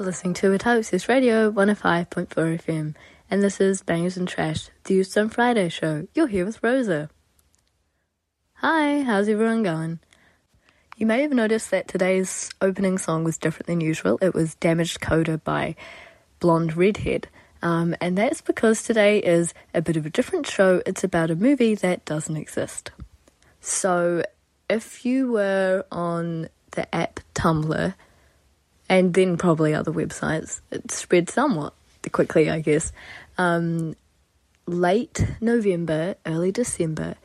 Listening to Otago's Radio 105.4 FM, and this is Bangers and Trash, the Youth Zone Friday show. You're here with Rosa. Hi, how's everyone going? You may have noticed that today's opening song was different than usual. It was Damaged Coda by Blonde Redhead. Um, and that's because today is a bit of a different show. It's about a movie that doesn't exist. So, if you were on the app Tumblr, and then probably other websites. It spread somewhat quickly, I guess. Um, late November, early December,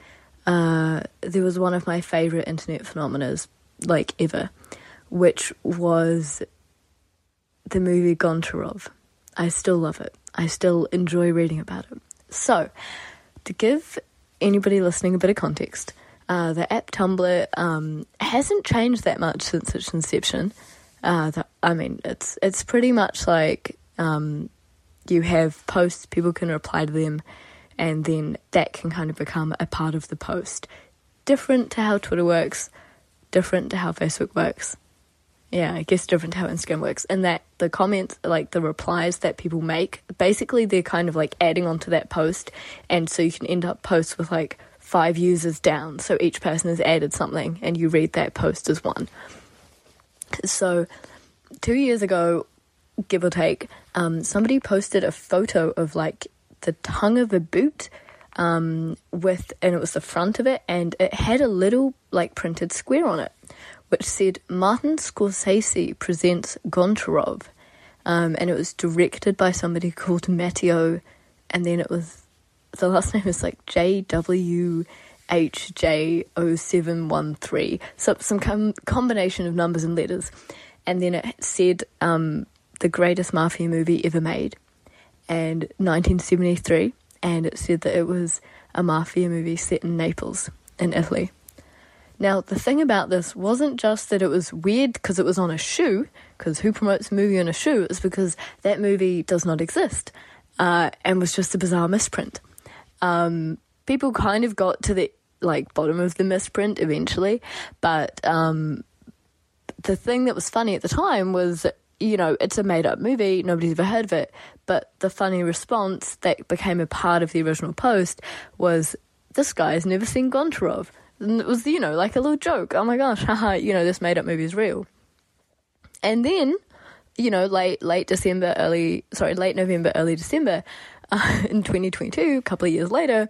uh, there was one of my favourite internet phenomena, like ever, which was the movie Goncharov. I still love it. I still enjoy reading about it. So, to give anybody listening a bit of context, uh, the app Tumblr um, hasn't changed that much since its inception. Uh, the, I mean, it's it's pretty much like um, you have posts, people can reply to them, and then that can kind of become a part of the post. Different to how Twitter works, different to how Facebook works. Yeah, I guess different to how Instagram works. And that the comments, like the replies that people make, basically they're kind of like adding onto that post. And so you can end up posts with like five users down. So each person has added something, and you read that post as one. So, two years ago, give or take, um, somebody posted a photo of like the tongue of a boot um, with, and it was the front of it, and it had a little like printed square on it, which said Martin Scorsese presents Goncharov, um, and it was directed by somebody called Matteo, and then it was the last name was like J W HJ0713. So some com- combination of numbers and letters. And then it said um, the greatest mafia movie ever made. And 1973. And it said that it was a mafia movie set in Naples, in Italy. Now, the thing about this wasn't just that it was weird because it was on a shoe, because who promotes a movie on a shoe? It's because that movie does not exist uh, and was just a bizarre misprint. Um, people kind of got to the like bottom of the misprint eventually, but um, the thing that was funny at the time was, you know, it's a made up movie, nobody's ever heard of it. But the funny response that became a part of the original post was, this guy's never seen Goncharov. And it was, you know, like a little joke. Oh my gosh, haha, you know, this made up movie is real. And then, you know, late late December, early sorry, late November, early December, uh, in 2022, a couple of years later,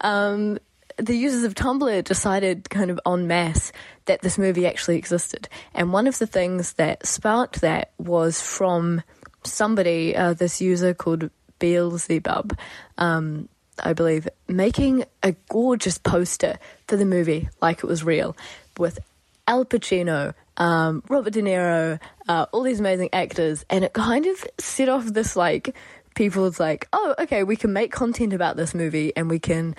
um, the users of Tumblr decided kind of en masse that this movie actually existed. And one of the things that sparked that was from somebody, uh, this user called Beelzebub, um, I believe, making a gorgeous poster for the movie like it was real with Al Pacino, um, Robert De Niro, uh, all these amazing actors. And it kind of set off this like, people's like, oh, okay, we can make content about this movie and we can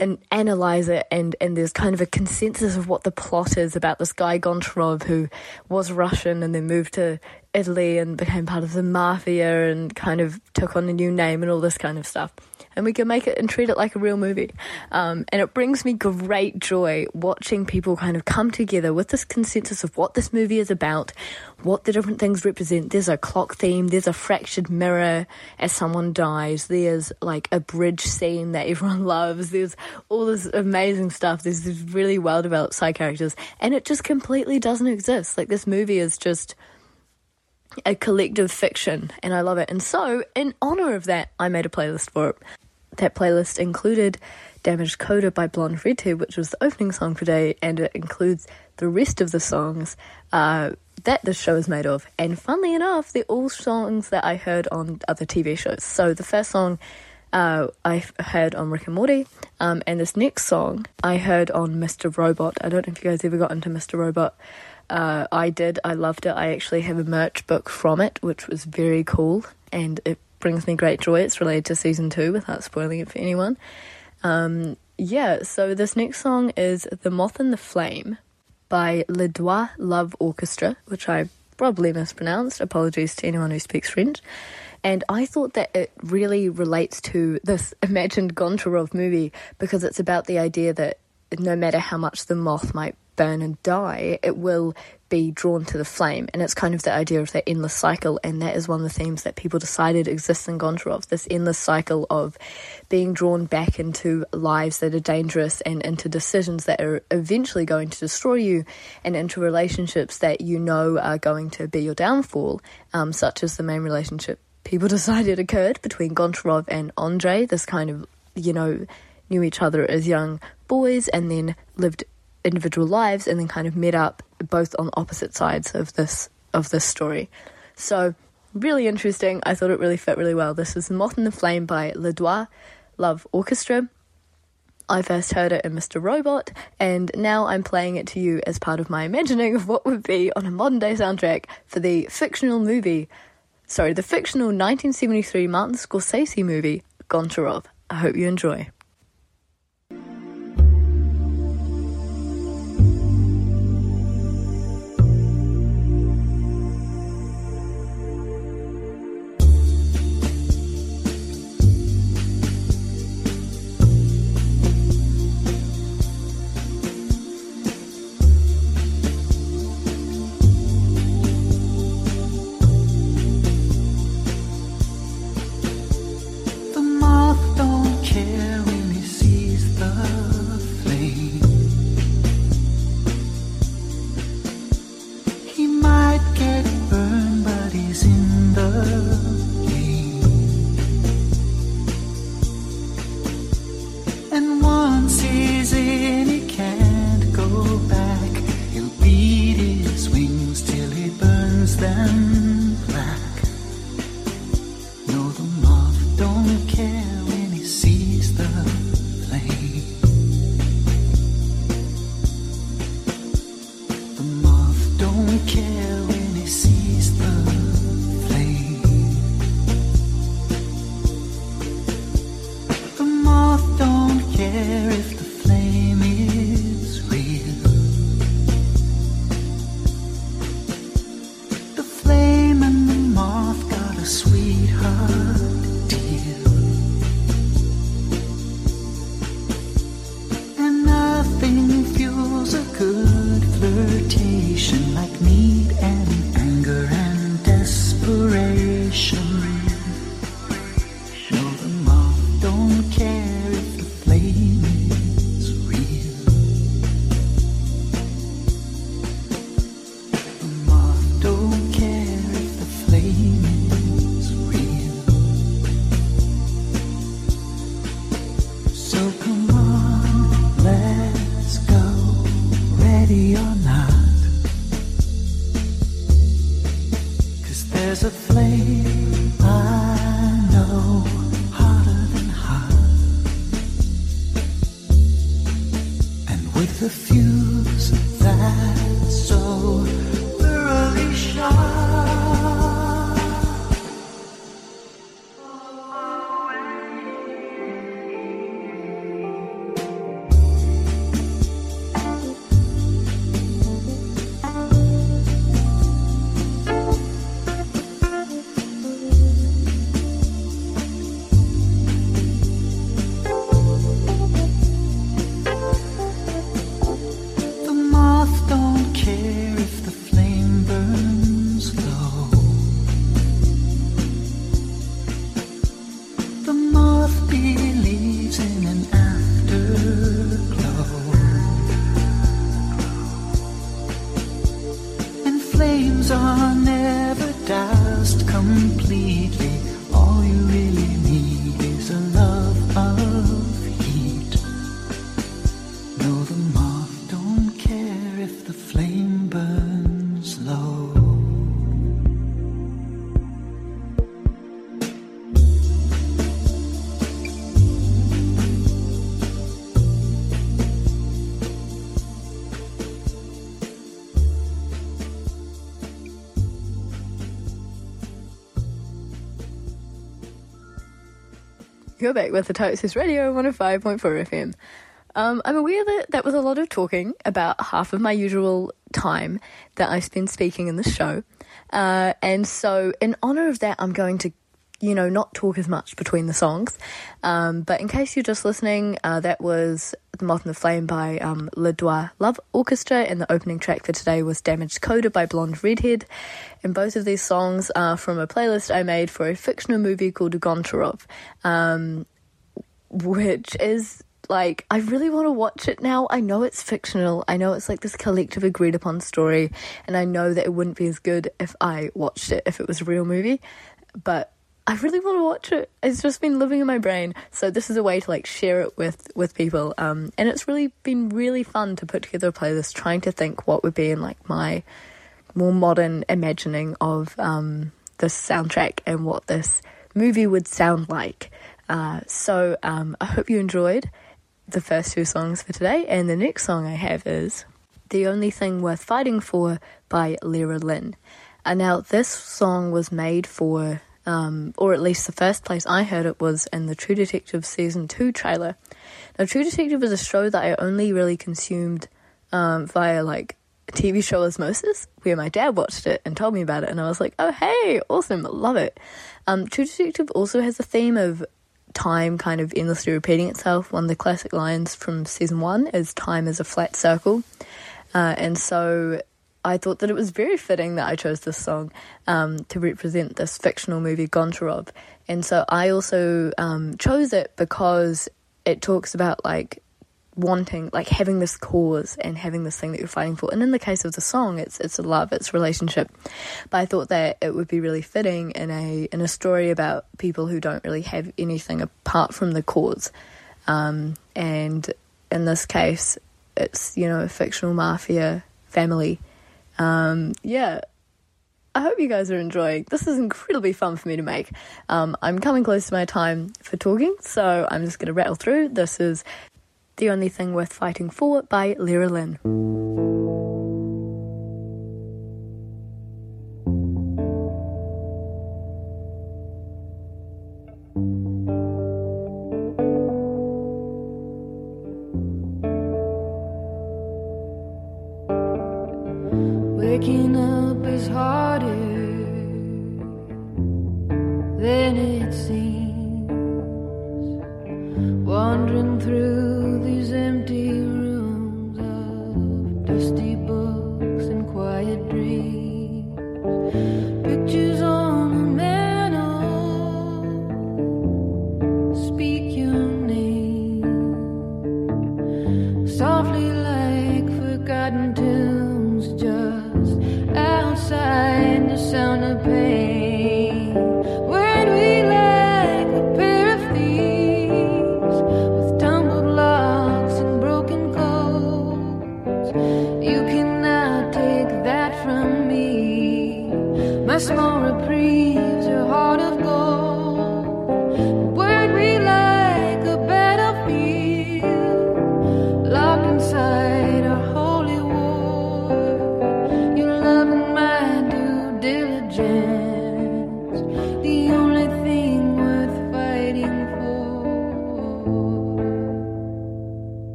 and analyze it and and there's kind of a consensus of what the plot is about this guy Goncharov who was Russian and then moved to Italy and became part of the mafia and kind of took on a new name and all this kind of stuff and we can make it and treat it like a real movie. Um, and it brings me great joy watching people kind of come together with this consensus of what this movie is about, what the different things represent. There's a clock theme, there's a fractured mirror as someone dies, there's like a bridge scene that everyone loves, there's all this amazing stuff, there's these really well developed side characters, and it just completely doesn't exist. Like, this movie is just a collective fiction and I love it. And so, in honor of that, I made a playlist for it. That playlist included Damaged Coda by Blonde Redhead, which was the opening song for today, and it includes the rest of the songs uh, that this show is made of. And funnily enough, they're all songs that I heard on other TV shows. So the first song uh, I heard on Rick and Morty, um, and this next song I heard on Mr. Robot. I don't know if you guys ever got into Mr. Robot. Uh, I did. I loved it. I actually have a merch book from it, which was very cool, and it brings me great joy. It's related to season two without spoiling it for anyone. Um, yeah, so this next song is The Moth and the Flame by Le Doigt Love Orchestra, which I probably mispronounced. Apologies to anyone who speaks French. And I thought that it really relates to this imagined Goncharov movie because it's about the idea that no matter how much the moth might burn and die, it will be drawn to the flame. And it's kind of the idea of that endless cycle. And that is one of the themes that people decided exists in Goncharov this endless cycle of being drawn back into lives that are dangerous and into decisions that are eventually going to destroy you and into relationships that you know are going to be your downfall, um, such as the main relationship people decided occurred between Goncharov and Andre. This kind of, you know, knew each other as young boys and then lived individual lives and then kind of met up both on opposite sides of this of this story. So really interesting. I thought it really fit really well. This is Moth and the Flame by Le Doigt Love Orchestra. I first heard it in Mr. Robot, and now I'm playing it to you as part of my imagining of what would be on a modern day soundtrack for the fictional movie, sorry, the fictional 1973 Martin Scorsese movie, Goncharov. I hope you enjoy. You're back with the Toasts Radio 105.4 FM. Um, I'm aware that that was a lot of talking, about half of my usual time that I spend speaking in the show. Uh, and so, in honor of that, I'm going to, you know, not talk as much between the songs. Um, but in case you're just listening, uh, that was The Moth and the Flame by um, Le Doigt Love Orchestra, and the opening track for today was Damaged Coda by Blonde Redhead. And both of these songs are from a playlist I made for a fictional movie called Goncharov. Um, which is like I really want to watch it now. I know it's fictional. I know it's like this collective agreed upon story, and I know that it wouldn't be as good if I watched it if it was a real movie. But I really want to watch it. It's just been living in my brain. So this is a way to like share it with with people. Um, and it's really been really fun to put together a playlist, trying to think what would be in like my more modern imagining of um, this soundtrack and what this movie would sound like. Uh, so um, I hope you enjoyed the first two songs for today, and the next song I have is The Only Thing Worth Fighting For by Lera Lynn. And now, this song was made for, um, or at least the first place I heard it was in the True Detective Season 2 trailer. Now, True Detective is a show that I only really consumed um, via like TV show Osmosis, where my dad watched it and told me about it, and I was like, oh, hey, awesome, love it. Um, True Detective also has a theme of time kind of endlessly repeating itself. One of the classic lines from season one is time is a flat circle. Uh, and so I thought that it was very fitting that I chose this song um, to represent this fictional movie, Goncharov. And so I also um, chose it because it talks about like wanting like having this cause and having this thing that you're fighting for. And in the case of the song it's it's a love it's relationship. But i thought that it would be really fitting in a in a story about people who don't really have anything apart from the cause. Um, and in this case it's you know a fictional mafia family um, yeah I hope you guys are enjoying. This is incredibly fun for me to make. Um, I'm coming close to my time for talking, so I'm just going to rattle through. This is The Only Thing Worth Fighting For by Lera Lynn. Up is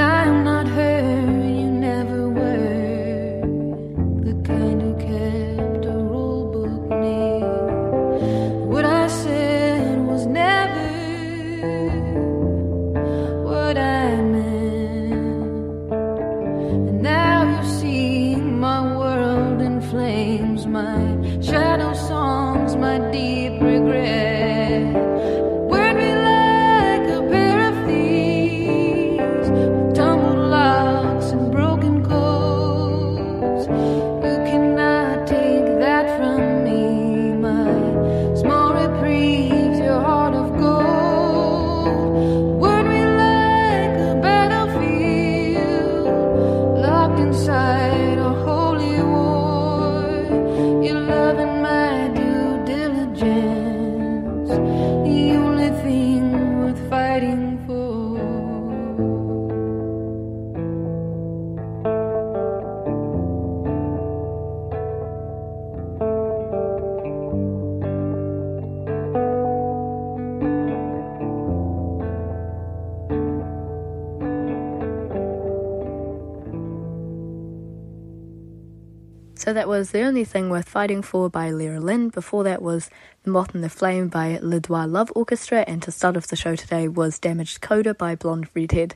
But So that was The Only Thing Worth Fighting For by Lera Lynn. Before that was The Moth and the Flame by Le Doigt Love Orchestra. And to start off the show today was Damaged Coda by Blonde Redhead.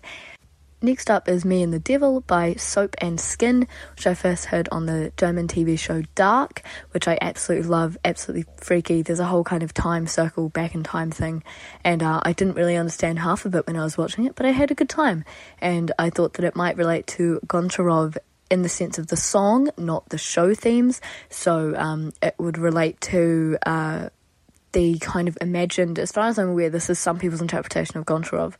Next up is Me and the Devil by Soap and Skin, which I first heard on the German TV show Dark, which I absolutely love, absolutely freaky. There's a whole kind of time circle, back in time thing, and uh, I didn't really understand half of it when I was watching it, but I had a good time, and I thought that it might relate to Goncharov in the sense of the song, not the show themes. So um, it would relate to uh, the kind of imagined, as far as I'm aware, this is some people's interpretation of Goncharov,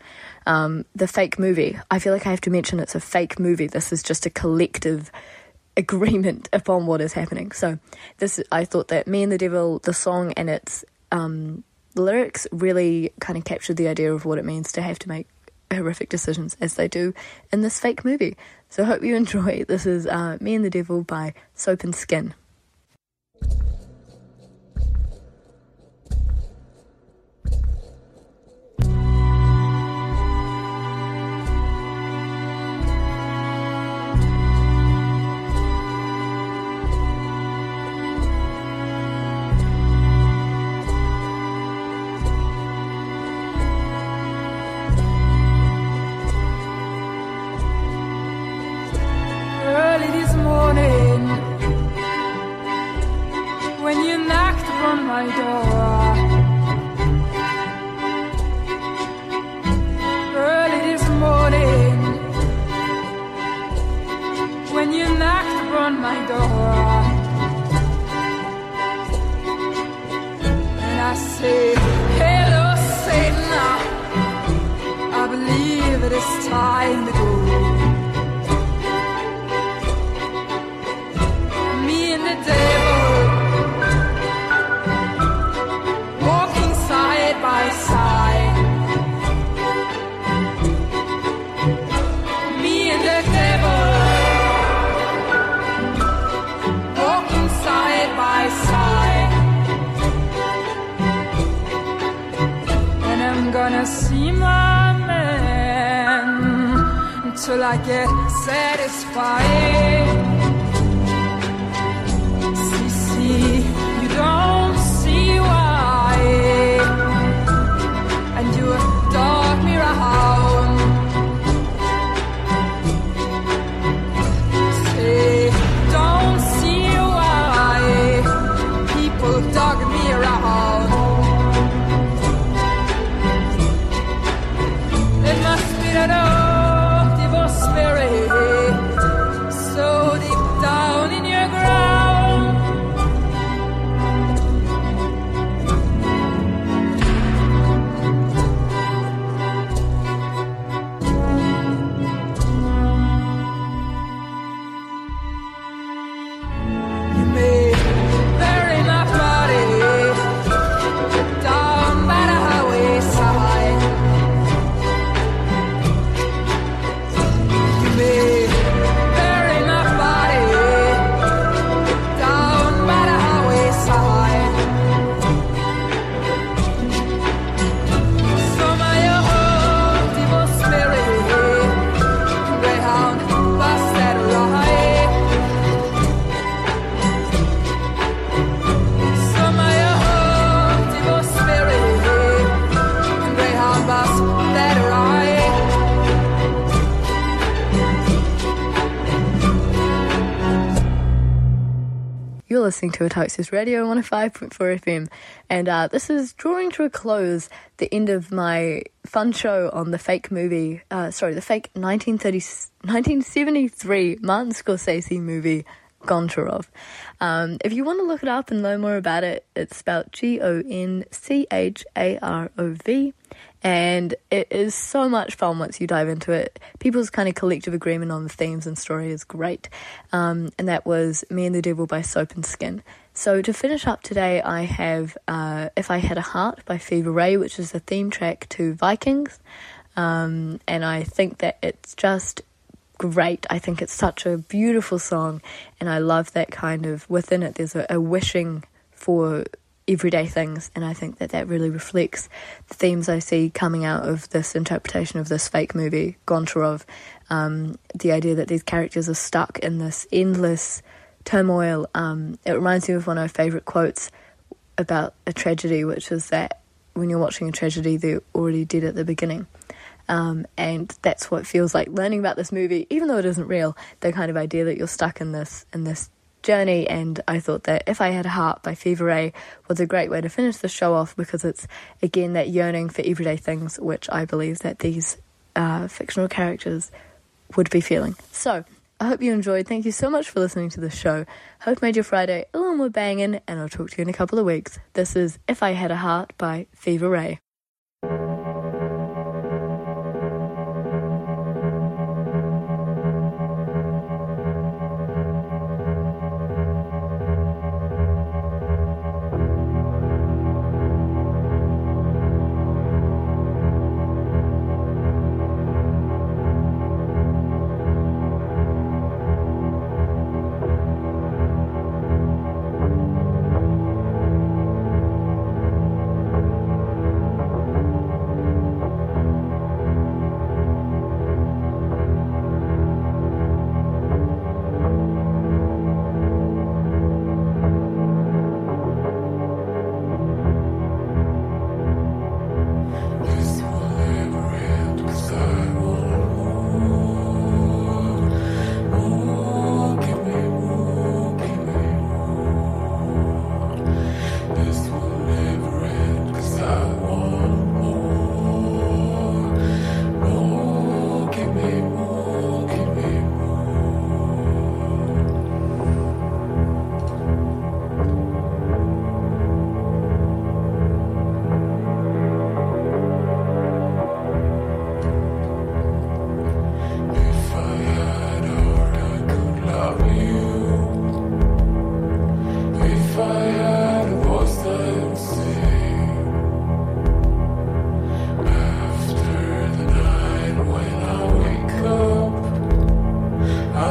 um, the fake movie. I feel like I have to mention it's a fake movie. This is just a collective agreement upon what is happening. So this, I thought that Me and the Devil, the song and its um, lyrics really kind of captured the idea of what it means to have to make horrific decisions as they do in this fake movie. So I hope you enjoy. This is uh, Me and the Devil by Soap and Skin. Until I get satisfied. Listening to Otago's Radio 105.4 FM, and uh, this is drawing to a close the end of my fun show on the fake movie, uh, sorry, the fake 1930, 1973 Martin Scorsese movie, Goncharov. Um, if you want to look it up and learn more about it, it's spelled G O N C H A R O V. And it is so much fun once you dive into it. People's kind of collective agreement on the themes and story is great. Um, and that was Me and the Devil by Soap and Skin. So to finish up today, I have uh, If I Had a Heart by Fever Ray, which is the theme track to Vikings. Um, and I think that it's just great. I think it's such a beautiful song, and I love that kind of within it. There's a, a wishing for everyday things, and I think that that really reflects the themes I see coming out of this interpretation of this fake movie, Goncharov. Um, the idea that these characters are stuck in this endless turmoil. Um, it reminds me of one of my favourite quotes about a tragedy, which is that when you're watching a tragedy, they're already dead at the beginning. Um, and that's what it feels like learning about this movie, even though it isn't real. The kind of idea that you're stuck in this in this journey. And I thought that if I had a heart by Fever Ray was a great way to finish the show off because it's again that yearning for everyday things, which I believe that these uh, fictional characters would be feeling. So. I hope you enjoyed. Thank you so much for listening to the show. Hope made your Friday a little more banging, and I'll talk to you in a couple of weeks. This is If I Had a Heart by Fever Ray.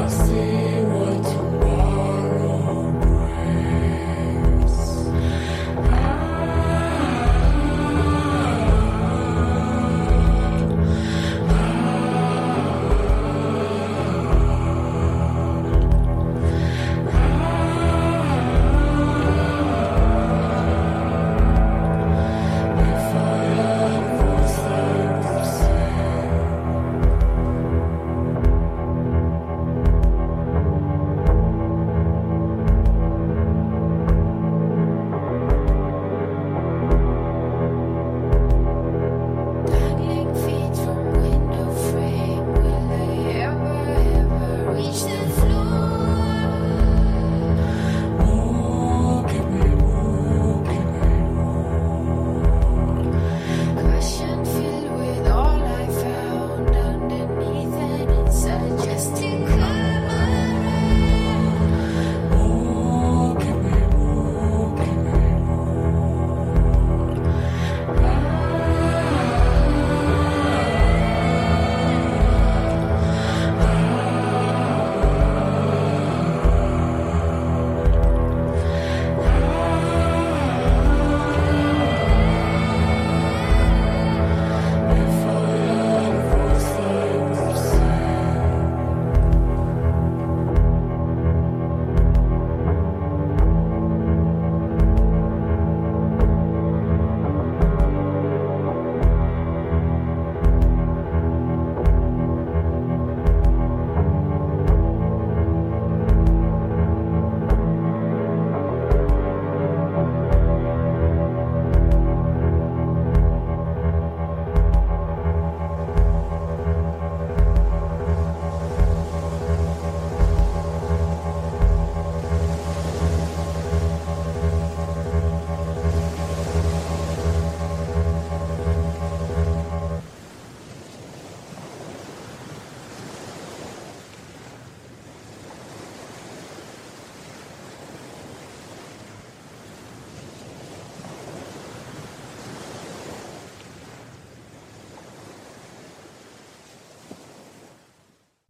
I see.